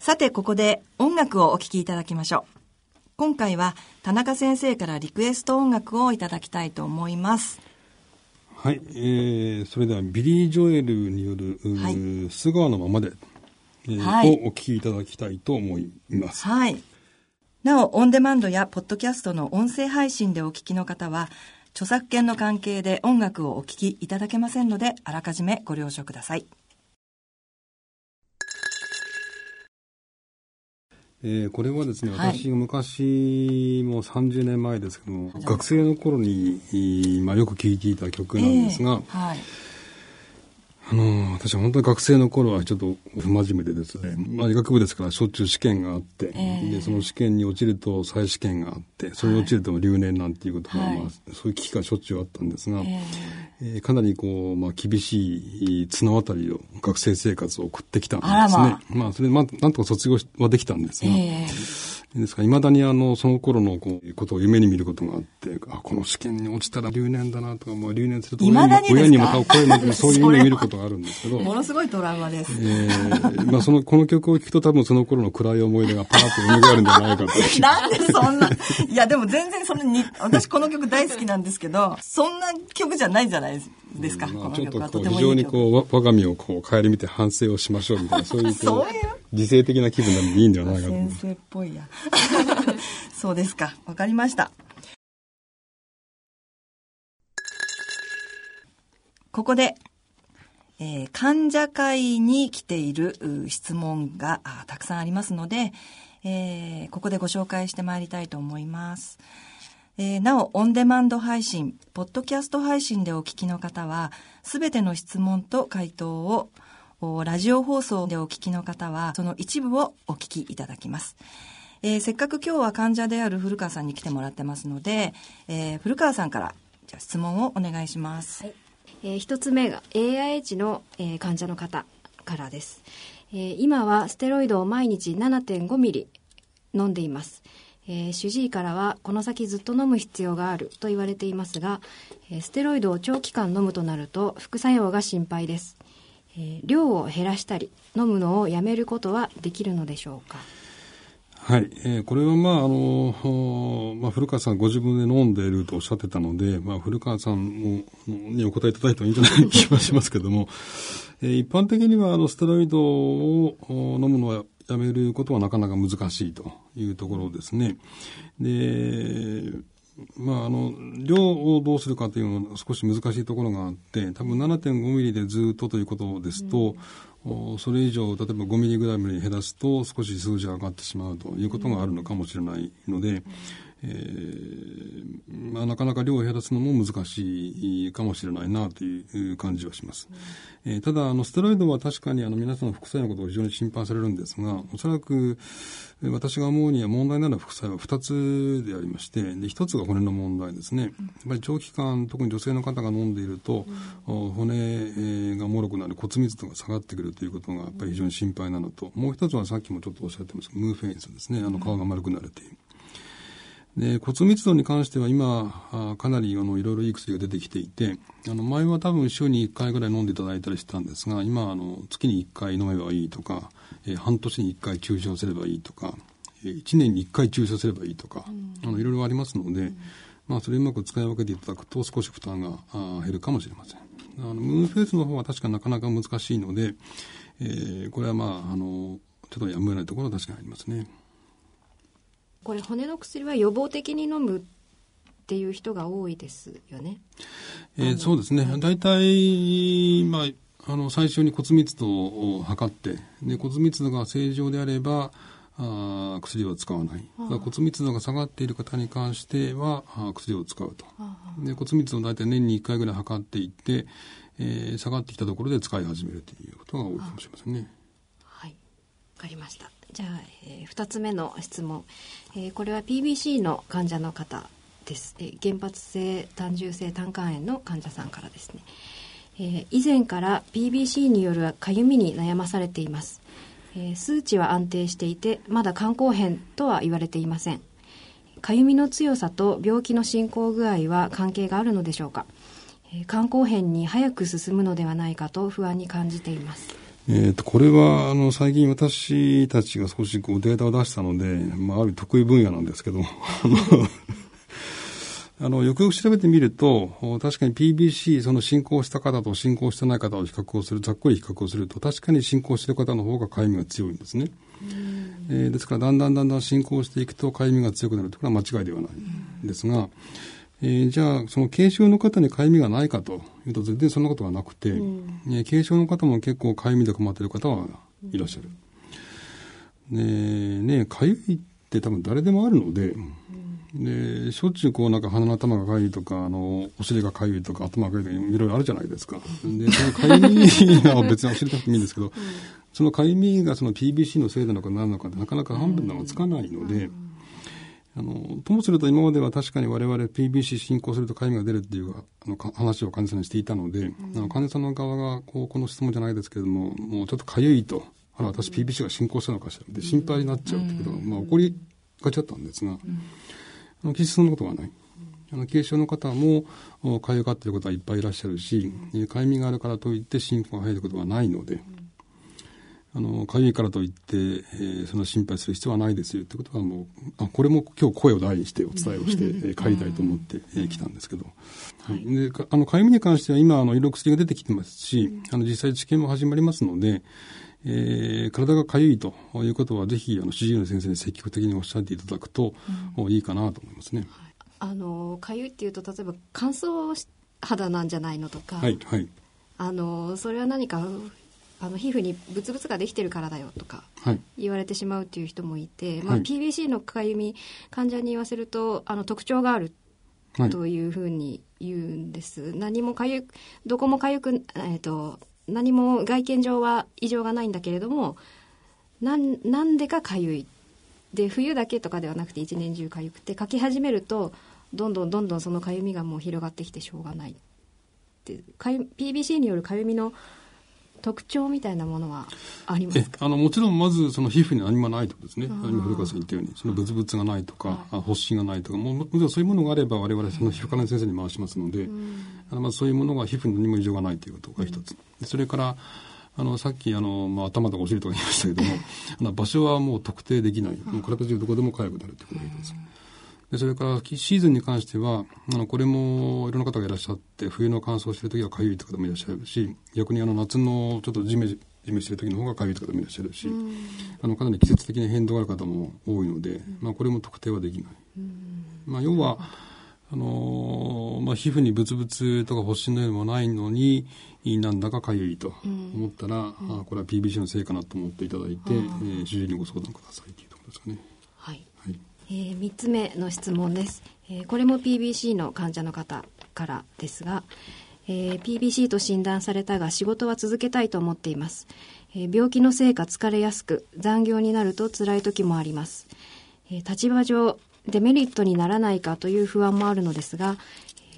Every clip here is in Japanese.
さて、ここで音楽をお聴きいただきましょう。今回は田中先生からリクエスト音楽をいただきたいと思います。はい、えー、それではビリー・ジョエルによる、はい、素顔のままで、えーはい、をお聴きいただきたいと思います。はい。なお、オンデマンドやポッドキャストの音声配信でお聞きの方は、著作権の関係で音楽をお聴きいただけませんので、あらかじめご了承ください。えー、これはですね、私が昔、もう30年前ですけども、学生の頃に、まあ、よく聴いていた曲なんですが、えーはい。あの、私は本当に学生の頃はちょっと不真面目でですね、まあ医学部ですからしょっちゅう試験があって、えー、で、その試験に落ちると再試験があって、それに落ちると留年なんていうことが、はい、まあ、そういう危機がしょっちゅうあったんですが、えー、えー、かなりこう、まあ厳しい綱渡りを学生生活を送ってきたんですね。まあ、まあ、それで、まあ、なんとか卒業はできたんですが、えーですから、未だにあの、その頃のこうことを夢に見ることがあって、あ、この試験に落ちたら留年だなとか、もう留年すると親に親にまた声の そういう夢見ることがあるんですけど。ものすごいトラウマです。えー、まあその、この曲を聴くと多分その頃の暗い思い出がパーッと蘇るんじゃないかと。なんでそんな、いやでも全然そんなに、私この曲大好きなんですけど、そんな曲じゃないじゃないですか、まあ、ちょっとこう非常にこう、我が身をこう、顧みて反省をしましょうみたいな、そういうそういう？自制的な気分でもいいんじゃないかと。先生っぽいや。そうですか。わかりました。ここで、えー、患者会に来ている質問がたくさんありますので、えー、ここでご紹介してまいりたいと思います。えー、なお、オンデマンド配信、ポッドキャスト配信でお聞きの方は、すべての質問と回答をラジオ放送でお聞きの方は、その一部をお聞きいただきます。えー、せっかく今日は患者である古川さんに来てもらってますので、えー、古川さんからじゃ質問をお願いします。はい、えー、一つ目が AIH の、えー、患者の方からです、えー。今はステロイドを毎日7.5ミリ飲んでいます。えー、主治医からはこの先ずっと飲む必要があると言われていますが、えー、ステロイドを長期間飲むとなると副作用が心配です。えー、量を減らしたり飲むのをやめることはできるのでしょうか？はい、えー、これはまああの、まあ、古川さんご自分で飲んでいるとおっしゃってたので、まあ、古川さんもにお答えいただいてもいいんじゃない気がしますけども、えー、一般的にはあのステロイドを飲むのはやめることはなかなか難しいというところですね。で、まあ、あの、量をどうするかというのは少し難しいところがあって、多分7.5ミリでずっとということですと、うん、それ以上、例えば5ミリぐらいまで減らすと少し数字が上がってしまうということがあるのかもしれないので、えー、まあ、なかなか量を減らすのも難しいかもしれないなという感じはします。うん、えー、ただ、あの、ステロイドは確かにあの皆さんの副作用のことを非常に心配されるんですが、おそらく、私が思うには問題なのは副作用は2つでありまして、で、1つが骨の問題ですね。やっぱり長期間、特に女性の方が飲んでいると、骨が脆くなる骨密度が下がってくるということがやっぱり非常に心配なのと、もう1つはさっきもちょっとおっしゃってますムーフェインスですね。あの、顔が丸くなるという。で骨密度に関しては今かなりあのいろいろいい薬が出てきていてあの前は多分週に1回ぐらい飲んでいただいたりしてたんですが今あの月に1回飲めばいいとか、えー、半年に1回注射すればいいとか、えー、1年に1回注射すればいいとか、うん、あのいろいろありますので、うん、まあ、それをうまく使い分けていただくと少し負担があ減るかもしれません。あのムーンフェイスの方は確かなかなか難しいので、えー、これはまああのちょっとやむを得ないところは確かにありますね。これ骨の薬は予防的に飲むっていう人が多いですよね。えー、そうですね。大体、まあ、あの、最初に骨密度を測って、で、骨密度が正常であれば、あ薬を使わない。骨密度が下がっている方に関しては、あ薬を使うと。で骨密度を大体年に1回ぐらい測っていって、えー、下がってきたところで使い始めるということが多いかもしれませんね。はい。わかりました。じゃあ、えー、2つ目の質問、えー、これは PBC の患者の方です、えー、原発性単純性胆管炎の患者さんからですね、えー、以前から PBC によるかゆみに悩まされています、えー、数値は安定していてまだ肝硬変とは言われていません。かゆみの強さと病気の進行具合は関係があるのでしょうか。肝硬変に早く進むのではないかと不安に感じています。えっ、と、これは、あの、最近私たちが少しこうデータを出したので、まあ、ある得意分野なんですけど、あの、よくよく調べてみると、確かに PBC、その進行した方と進行してない方を比較をする、ざっくり比較をすると、確かに進行している方の方がかゆみが強いんですね。えー、ですから、だんだんだんだん進行していくと、かゆみが強くなるというのは間違いではないんですが、えー、じゃあ、その軽症の方にかゆみがないかと。いうと、全然そんなことがなくて、うん、えー、軽症の方も結構かゆみで困っている方はいらっしゃる。で、ね、かゆいって多分誰でもあるので、で、しょっちゅうこうなんか鼻の頭がかゆいとか、あの、お尻がかゆいとか、頭がかゆいとか、いろいろあるじゃないですか。で、そのかゆみが別に教えなくてもいいんですけど、うん、そのかゆみがその PBC のせいなのか何なのかってなかなか判断がつかないので、あの、ともすると今までは確かに我々 PBC 進行するとかゆみが出るっていうあの話を患者さんにしていたので、うん、あの患者さんの側がこうこの質問じゃないですけれども、もうちょっとかゆいと、あら、私 PBC が進行したのかしらって心配になっちゃうってことが、まあ起こりがちだったんですが、あの決してそんなことはない。あの軽症の方もかゆがっている方はいっぱいいらっしゃるし、かゆみがあるからといって進行が入ることはないので、あの、かゆいからといって、えー、その心配する必要はないですよってことはもう、あこれも今日声を大にしてお伝えをして、えー、帰りたいと思ってき、えー、たんですけど、はい。で、あの、かゆみに関しては今、あの、いろいろ薬が出てきてますし、あの、実際治験も始まりますので、えー、体がかゆいということは、ぜひ、あの、主治医の先生に積極的におっしゃっていただくと、うん、いいかなと思いますね。あの、かゆいっていうと、例えば乾燥肌なんじゃないのとか、はい、はい。あの、それは何か、あの皮膚にブツブツができてるからだよとか言われてしまうっていう人もいて、はい、まあ、PBC のかゆみ患者に言わせるとあの特徴があるというふうに言うんです、はい、何もかゆどこもかゆく、えーと何も外見上は異常がないんだけれどもなんなんでかかゆい。で冬だけとかではなくて一年中かゆくて書き始めるとどんどんどんどんそのかゆみがもう広がってきてしょうがない。でかゆ PBC によるかゆみの特徴みたいなものはありますあのもちろんまずその皮膚に何もないとですね。今古川さん言ったようにそのブツブツがないとか、はい、発疹がないとかももちろんそういうものがあれば我々その皮膚科の先生に回しますので、うん、あのまずそういうものが皮膚に何も異常がないということが一つ、うん、それからあのさっきあの、まあ、頭とかお尻とか言いましたけども あの場所はもう特定できない、もう体中どこでも痒くなるということが一つ。でそれからシーズンに関してはあのこれもいろんな方がいらっしゃって冬の乾燥してる時はかゆいという方もいらっしゃるし逆にあの夏のちょっとジメジメしてる時の方がかゆいという方もいらっしゃるし、あのかなり季節的に変動がある方も多いので、まあ、これも特定はできない。まあ、要はあのー、まあ、皮膚にブツブツとか発疹のようもないのになんだかかゆいと思ったら、うん、あこれは PBC のせいかなと思っていただいて、えー、主治医にご相談くださいというところですかね。えー、3つ目の質問です、えー、これも PBC の患者の方からですが、えー、PBC と診断されたが仕事は続けたいと思っています、えー、病気のせいか疲れやすく残業になると辛い時もあります、えー、立場上デメリットにならないかという不安もあるのですが、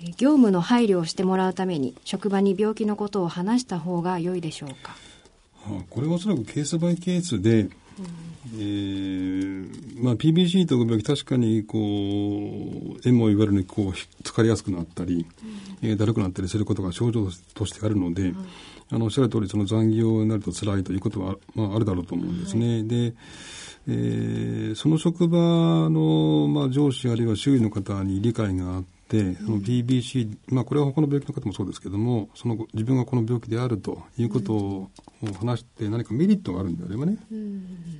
え、業務の配慮をしてもらうために職場に病気のことを話した方が良いでしょうか、これはおそらくケースバイケースで、えー、まあ PBC という病気確かにこう縁も言われるようにこう疲れやすくなったり、うん、えー、だるくなったりすることが症状としてあるので、うん、あのおっしゃる通りその残業になると辛いということは、まあ、あるだろうと思うんですね。はい、でえー、その職場の、まあ、上司あるいは周囲の方に理解があって、その PBC、まあ、これは他の病気の方もそうですけどもその自分がこの病気であるということを話して何かメリットがあるんであればね、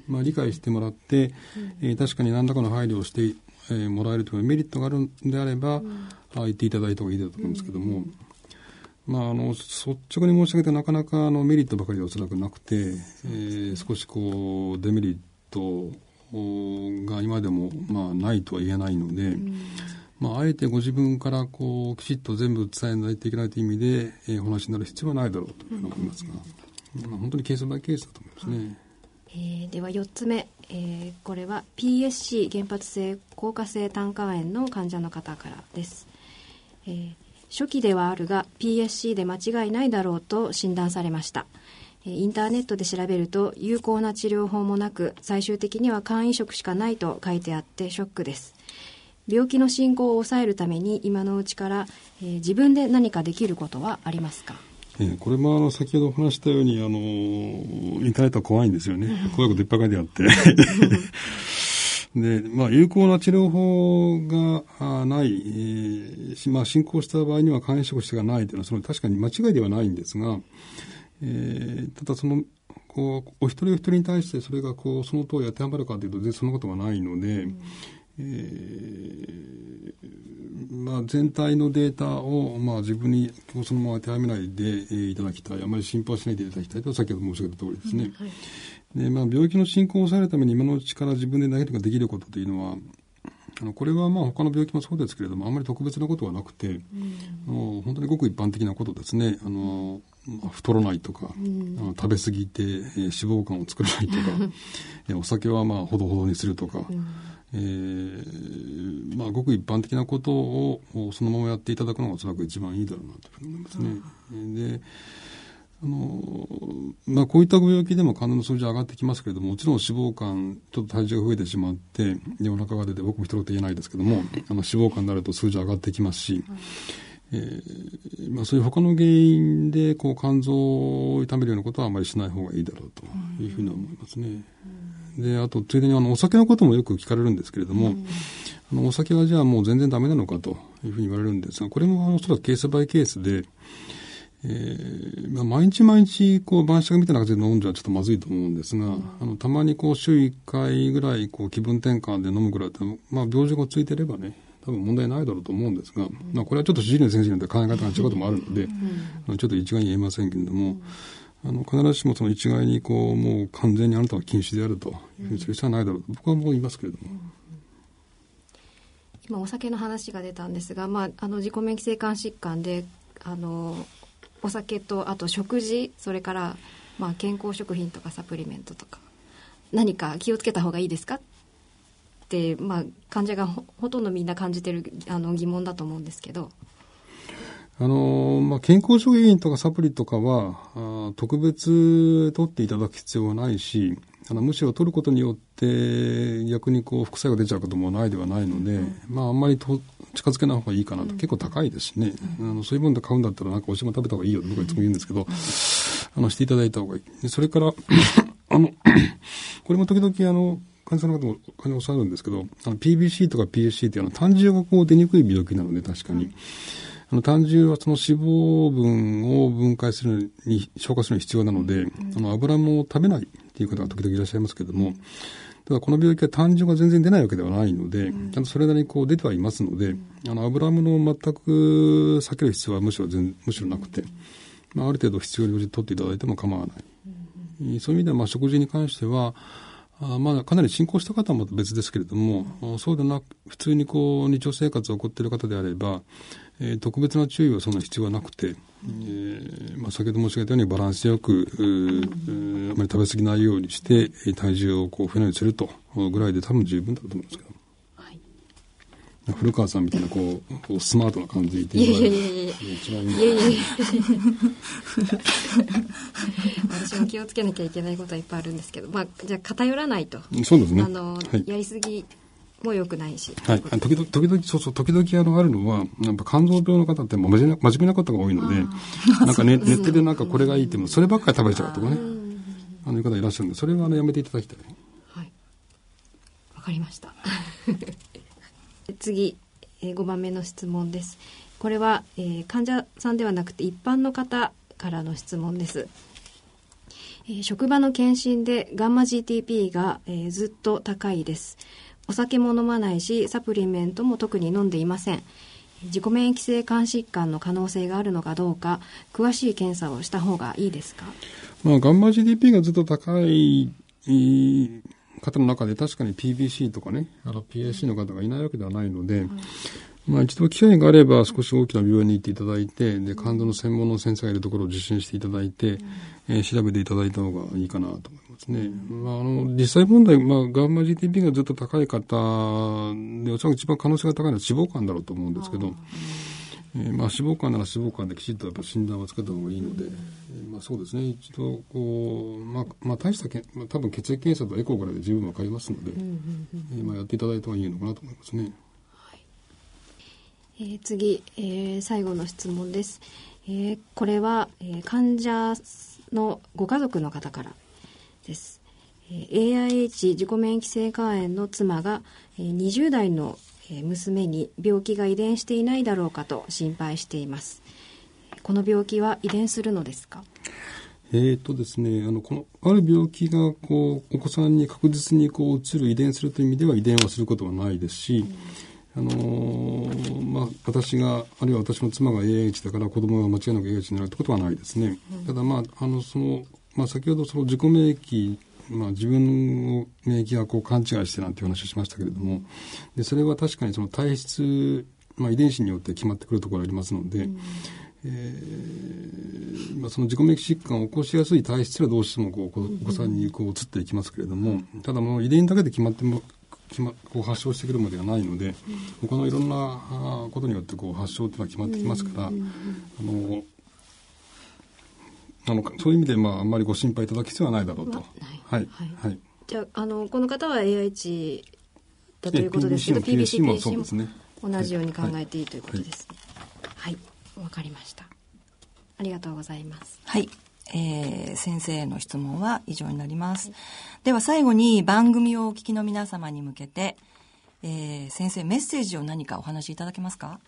まあ、理解してもらって、えー、確かに何らかの配慮をして、えー、もらえるというメリットがあるんであれば、あ言っていただいた方がいいだと思うんですけども。まあ、あの率直に申し上げてなかなかあのメリットばかりでおそらくなくて、えー、少しこうデメリットが今でもまあないとは言えないので、うん、まあ、あえてご自分からこうきちっと全部伝えないといけないという意味で、えー、お話になる必要はないだろうと思いますが、うん、まあ、本当にケースバイケースだと思いますね。えー、では4つ目、えー、これは PSC 原発性硬化性胆管炎の患者の方からです、えー、初期ではあるが PSC で間違いないだろうと診断されました。インターネットで調べると有効な治療法もなく最終的には肝移植しかないと書いてあってショックです。病気の進行を抑えるために今のうちから、えー、自分で何かできることはありますか、ええー、これもあの先ほどお話したようにあのインターネットは怖いんですよね。怖いこといっぱい書いてあって。で、まあ、有効な治療法がない、えー、まあ、進行した場合には肝移植してがないというのは、その確かに間違いではないんですが、えー、ただその、こう、お一人お一人に対してそれがこう、その通り当てはまるかというと、全然そんなことがないので、うん、えー、まあ、全体のデータを、まあ、自分にそのまま当てはめないで、えー、いただきたい。あまり心配しないでいただきたいと、先ほど申し上げた通りですね。うんはいで、まあ、病気の進行を抑えるために今のうちから自分で何かできることというのは、あのこれはまあ他の病気もそうですけれども、あんまり特別なことはなくて、うん、あの本当にごく一般的なことですね。あの太らないとか、うん、あの食べ過ぎて、えー、脂肪肝を作らないとか、えお酒はまあほどほどにするとか、うん、えー、まあ、ごく一般的なことをそのままやっていただくのがおそらく一番いいだろうなというふうに思いますね。であの、まあ、こういったご病気でも肝臓の数字上がってきますけれども、もちろん脂肪肝、ちょっと体重が増えてしまって、で、お腹が出て、僕も一言言えないですけども、あの、脂肪肝になると数字上がってきますし、えー、まあ、そういう他の原因で、こう、肝臓を痛めるようなことはあまりしない方がいいだろうというふうに思いますね。で、あと、ついでに、あの、お酒のこともよく聞かれるんですけれども、あの、お酒はじゃあもう全然ダメなのかというふうに言われるんですが、これもおそらくケースバイケースで、えー、まあ、毎日毎日、こう、晩酌みたいな感じで飲んじゃちょっとまずいと思うんですが、うん、あの、たまにこう、週1回ぐらい、こう、気分転換で飲むぐらいだと、まあ、病状がついてればね、多分問題ないだろうと思うんですが、うん、まあ、これはちょっと主治医の先生によって考え方が違うこともあるので、うん、ちょっと一概に言えませんけれども、あの、必ずしもその一概にこう、もう完全にあなたは禁止であるというふうにする必要はないだろうと、僕はもう言いますけれども。今お酒の話が出たんですが、まあ、あの自己免疫性肝疾患であのお酒とあと食事それからまあ健康食品とかサプリメントとか何か気をつけた方がいいですかって、まあ、患者がほとんどみんな感じてるあの疑問だと思うんですけど。あのまあ、健康食品とかサプリとかはあ特別取っていただく必要はないしあのむしろ取ることによって逆にこう副作用が出ちゃうこともないではないので、うん、まあ、あんまりと近づけない方がいいかなと、結構高いですしね、あのそういうもので買うんだったらなんかおしま食べた方がいいよと僕はいつも言うんですけど、あのしていただいた方がいい。でそれからあのこれも時々あの患者さんの方も患者さんおっしゃるんですけど、あの PBC とか PSC っていうのは単純がこう出にくい病気なので確かに。あの単純はその脂肪分を分解するに、消化するのに必要なので、あの油も食べないっていう方が時々いらっしゃいますけども、ただこの病気は単純が全然出ないわけではないので、ちゃんとそれなりにこう出てはいますので、あの油物を全く避ける必要はむしろ全むしろなくて、まあ、ある程度必要に応じて取っていただいても構わない。そういう意味ではまあ食事に関しては、あまあ、かなり進行した方も別ですけれども、そうでなく、普通にこう、日常生活を送っている方であれば、えー、特別な注意はそんな必要はなくて、えーまあ、先ほど申し上げたようにバランスよく、あまり食べ過ぎないようにして、体重をこう増えないようにするとぐらいで多分十分だと思うんですけど。古川さんみたいなこうスマートな感じでいやいやいやいや一番いいいやいやいや私も気をつけなきゃいけないことはいっぱいあるんですけどまあじゃあ偏らないとそうですねあの、はい、やりすぎも良くないし。はい。時々、時々、そうそう、時々あの、あるのは、やっぱ肝臓病の方って真面目な、真面目な方が多いので、なんかネネットでなんかこれがいいっても、そればっかり食べちゃうとかね、あのいう方いらっしゃるんで、それはあの、やめていただきたい。はい。わかりました。次、えー、5番目の質問です。これは、えー、患者さんではなくて一般の方からの質問です。えー、職場の検診でガンマ GTP が、えー、ずっと高いです。お酒も飲まないし、サプリメントも特に飲んでいません。自己免疫性肝疾患の可能性があるのかどうか、詳しい検査をした方がいいですか？まあ、ガンマ GDP がずっと高い方の中で確かに PBC とかね、あの PAC の方がいないわけではないので、まあ一度機会があれば少し大きな病院に行っていただいて、で、肝臓の専門の先生がいるところを受診していただいて、えー、調べていただいた方がいいかなと思いますね。まああの、実際問題、まあガンマ GTP がずっと高い方で、おそらく一番可能性が高いのは脂肪肝だろうと思うんですけど、えー、まあ脂肪肝なら脂肪肝できちっとやっぱ診断をつけた方がいいので、えー、まあそうですね、一度こう、まあ、まあ大したけ、まあ、多分血液検査とエコーぐらいで十分わかりますので、えー、まあやっていただいた方がいいのかなと思いますね。えー、次、えー、最後の質問です、えー、これは、えー、患者のご家族の方からです。えー、AIH 自己免疫性肝炎の妻が、えー、20代の娘に病気が遺伝していないだろうかと心配しています。この病気は遺伝するのですか？えーとですね、あのこのある病気がこうお子さんに確実にこう移る遺伝するという意味では遺伝はすることはないですし、うん、あのー、まあ、私があるいは私の妻が AH だから子供が間違いなく AH になるということはないですね。うん、ただまああのそのまあ、先ほどその自己免疫まあ、自分の免疫がこう勘違いしてなんていう話をしましたけれどもでそれは確かにその体質、まあ、遺伝子によって決まってくるところがありますので、うん、えー、まあ、その自己免疫疾患を起こしやすい体質はどうしてもこうお子さんにこう移っていきますけれども、ただもう遺伝だけで決まっても決まこう発症してくるまではないので、他のいろんなことによってこう発症というのは決まってきますから、あのあのそういう意味で、まあ、あんまりご心配いただく必要はないだろうと。はい。はい。はい。じゃあ、あの、この方は AIH だということですけど、PBC、もそうですね。同じように考えていいということですね。はい。わ、かりました。ありがとうございます。はい。えー、先生への質問は以上になります。では最後に番組をお聞きの皆様に向けて、えー、先生メッセージを何かお話しいただけますか？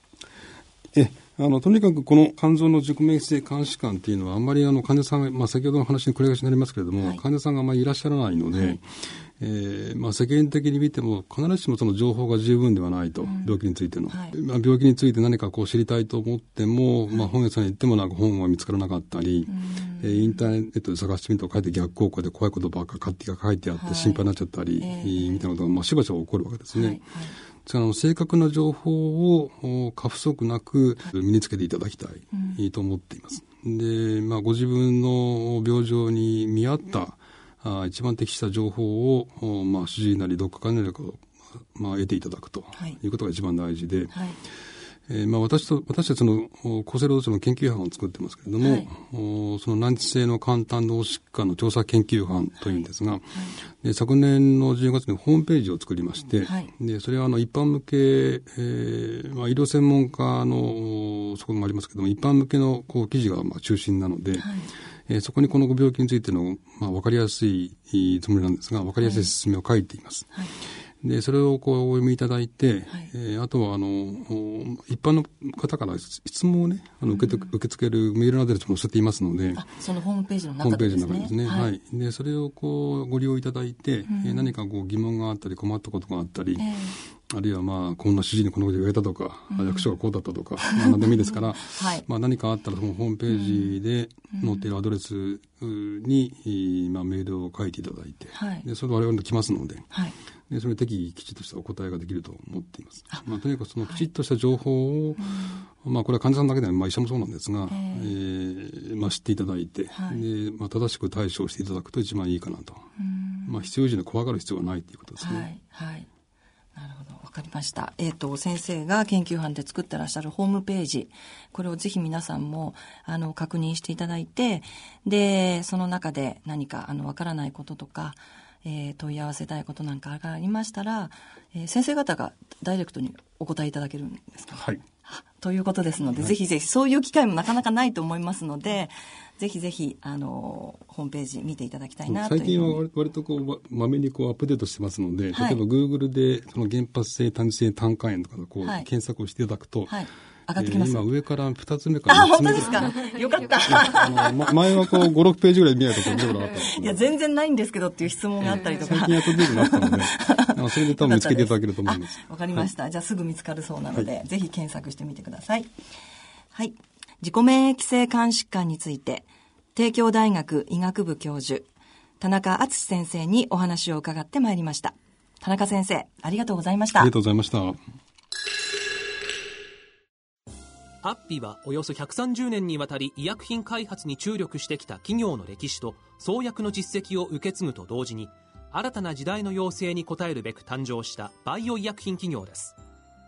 えあのとにかくこの肝臓の自己免疫性肝疾患っていうのはあんまりあの患者さんが、まあ、先ほどの話に繰り返しになりますけれども、はい、患者さんがあまりいらっしゃらないので、はい、えー、まあ、世間的に見ても必ずしもその情報が十分ではないと、うん、病気についての、はい、まあ、病気について何かこう知りたいと思っても、まあ、本屋さんに行ってもなんか本は見つからなかったり、えー、インターネットで探してみると書いて逆効果で怖いことばっか書書いてあって心配になっちゃったり、えー、みたいなことが、まあ、しばしば起こるわけですね。その正確な情報を過不足なく身につけていただきたいと思っています。で、まあ、ご自分の病状に見合った、あ一番適した情報を、まあ、主治医なりどっかからなりまあ、得ていただくということが一番大事で、はいえーまあ、私と私たちの厚生労働省の研究班を作ってますけれども、はい、その難治性の肝胆脳疾患の調査研究班というんですが、はい、で昨年の10月にホームページを作りまして、はい、でそれはあの一般向け、えーまあ、医療専門家のそこもありますけども一般向けのこう記事がまあ中心なので、はい。えー、そこにこのご病気についての、まあ、分かりやすいつもりなんですが分かりやすい。説明を書いています。はいで、それをこうお読みいただいて、はい、えー、あとはあの、一般の方から質問をね、あの受けて、うん、受け付けるメールアドレスも載せていますので、そのホームページの中で、ね、ホームページの中でですね。はい、はい。で、それをこうご利用いただいて、うん、えー、何かこう疑問があったり困ったことがあったり、えー、あるいはまあ、こんな主治医にこのこと言われたとか、うん、役所がこうだったとか、まあ、何でもいいですから、はい、まあ何かあったらそのホームページで載っているアドレスに、まあ、メールを書いていただいて、はい、でそれ我々に来ますので、はいでそれ適宜きちっとしたお答えができると思っています。まあ、とにかくそのきちっとした情報を、はい、まあ、これは患者さんだけではまあ、医者もそうなんですが、えー、まあ、知っていただいて、はい、でまあ、正しく対処していただくと一番いいかなと。まあ、必要以上に怖がる必要はないということですね。はい、はいなるほど。わかりました。えっ、ー、と、先生が研究班で作ってらっしゃるホームページ、これをぜひ皆さんも、あの、確認していただいて、で、その中で何か、あの、わからないこととか、えー、問い合わせたいことなんかがありましたら、えー、先生方がダイレクトにお答えいただけるんですか、はい。ということですので、はい、ぜひぜひ、そういう機会もなかなかないと思いますので、ぜひぜひ、あの、ホームページ見ていただきたいなと最近は割とこう、まめにこうアップデートしてますので、はい、例えばグーグルで、その原発性単性単価炎とかこう、はい、検索をしていただくと、はい上がってきます、えー、今上から2つ目から3つ目ですか？よかった。あの、ま、前はこう5、6ページぐらい見ないとこ見たことなかった。いや、全然ないんですけどっていう質問があったりとか。最近やっと出るなったので、それで多分見つけていただけると思います。わかりました、はい、じゃあすぐ見つかるそうなので、はい、ぜひ検索してみてください。はい。自己免疫性肝疾患について、帝京大学医学部教授、田中敦先生にお話を伺ってまいりました。田中先生、ありがとうございました。ありがとうございました。アッピはおよそ130年にわたり医薬品開発に注力してきた企業の歴史と創薬の実績を受け継ぐと同時に新たな時代の要請に応えるべく誕生したバイオ医薬品企業です。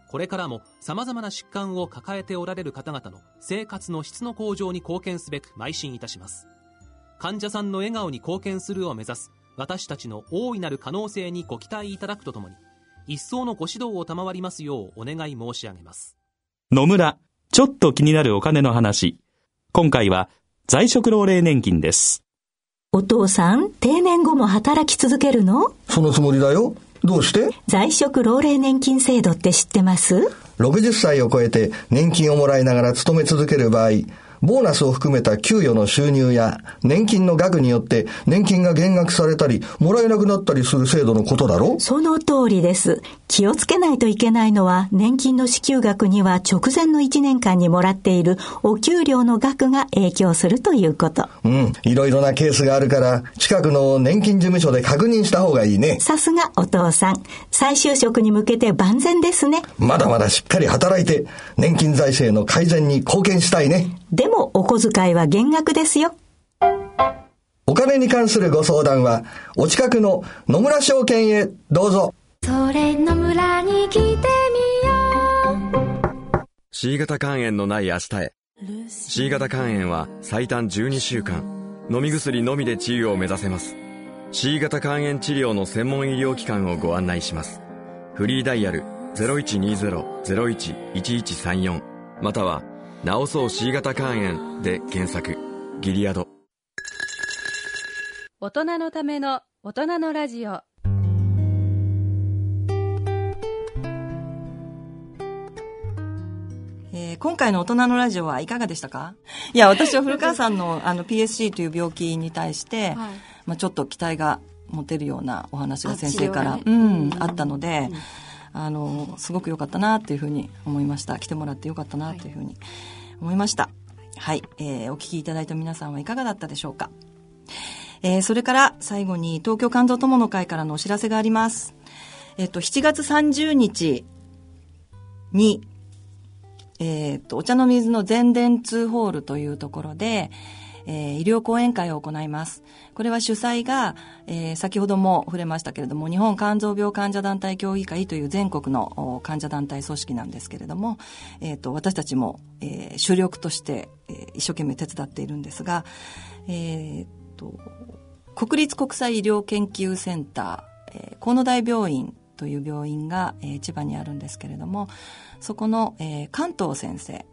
これからも様々な疾患を抱えておられる方々の生活の質の向上に貢献すべく邁進いたします。患者さんの笑顔に貢献するを目指す私たちの大いなる可能性にご期待いただくとともに一層のご指導を賜りますようお願い申し上げます。野村ちょっと気になるお金の話。今回は在職老齢年金です。お父さん、定年後も働き続けるの？そのつもりだよ。どうして？在職老齢年金制度って知ってます ?60 歳を超えて年金をもらいながら勤め続ける場合、ボーナスを含めた給与の収入や年金の額によって年金が減額されたり、もらえなくなったりする制度のことだろその通りです。気をつけないといけないのは、年金の支給額には直前の1年間にもらっているお給料の額が影響するということ。うん、いろいろなケースがあるから、近くの年金事務所で確認した方がいいね。さすがお父さん。再就職に向けて万全ですね。まだまだしっかり働いて、年金財政の改善に貢献したいね。でもお小遣いは減額ですよ。お金に関するご相談は、お近くの野村証券へどうぞ。それ野村に来てみよう。C 型肝炎のない明日へ。C 型肝炎は最短12週間、飲み薬のみで治癒を目指せます。C 型肝炎治療の専門医療機関をご案内します。フリーダイヤル0120-01-1134または治そう C 型肝炎で検索。ギリアド。大人のための大人のラジオ。えー、今回の大人のラジオはいかがでしたか？いや、私は古川さんのあの PSC という病気に対して、はい、まあちょっと期待が持てるようなお話が先生から、ね、うん、あったので、うん。あの、すごく良かったなっていうふうに思いました。来てもらって良かったなというふうに思いました。はい、えー、お聞きいただいた皆さんはいかがだったでしょうか。えー、それから最後に東京肝臓友の会からのお知らせがあります。えっ、と、7月30日に、えっ、と、お茶の水の全電通ホールというところで、えー、医療講演会を行います。これは主催が、えー、先ほども触れましたけれども、日本肝臓病患者団体協議会という全国の患者団体組織なんですけれども、え、ー、と、私たちも、えー、主力として、えー、一生懸命手伝っているんですが、えっ、と、国立国際医療研究センター、えー、河野大病院という病院が、えー、千葉にあるんですけれども、そこの、えー、関東先生、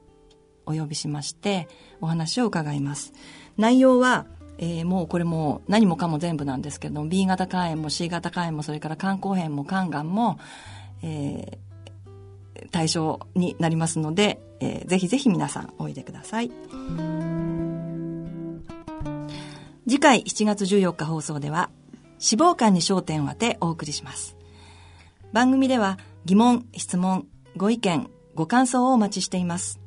お呼びしまして、お話を伺います。内容は、えー、もうこれも何もかも全部なんですけど B 型肝炎も C 型肝炎もそれから肝硬変も肝がんも、えー、対象になりますので、えー、ぜひぜひ皆さんおいでください。次回7月14日放送では脂肪肝に焦点を当てお送りします。番組では疑問質問ご意見ご感想をお待ちしています。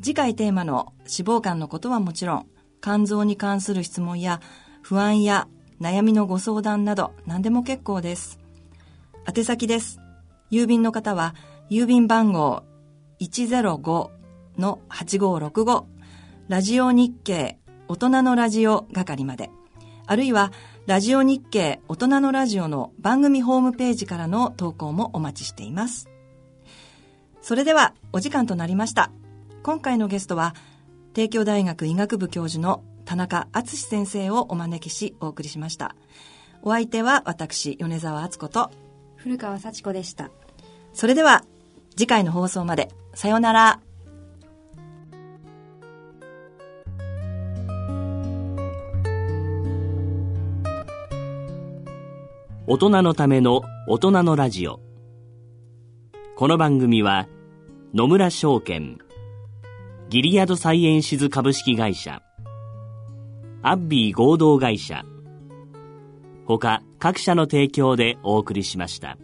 次回テーマの脂肪肝のことはもちろん肝臓に関する質問や不安や悩みのご相談など何でも結構です。宛先です。郵便の方は郵便番号105-8565ラジオ日経大人のラジオ係まであるいはラジオ日経大人のラジオの番組ホームページからの投稿もお待ちしています。それではお時間となりました。今回のゲストは帝京大学医学部教授の田中敦先生をお招きしお送りしました。お相手は私米澤敦子と。古川幸子でした。それでは次回の放送までさようなら。大人のための大人のラジオ。この番組は野村証券ギリアドサイエンシズ株式会社、アッビー合同会社、他各社の提供でお送りしました。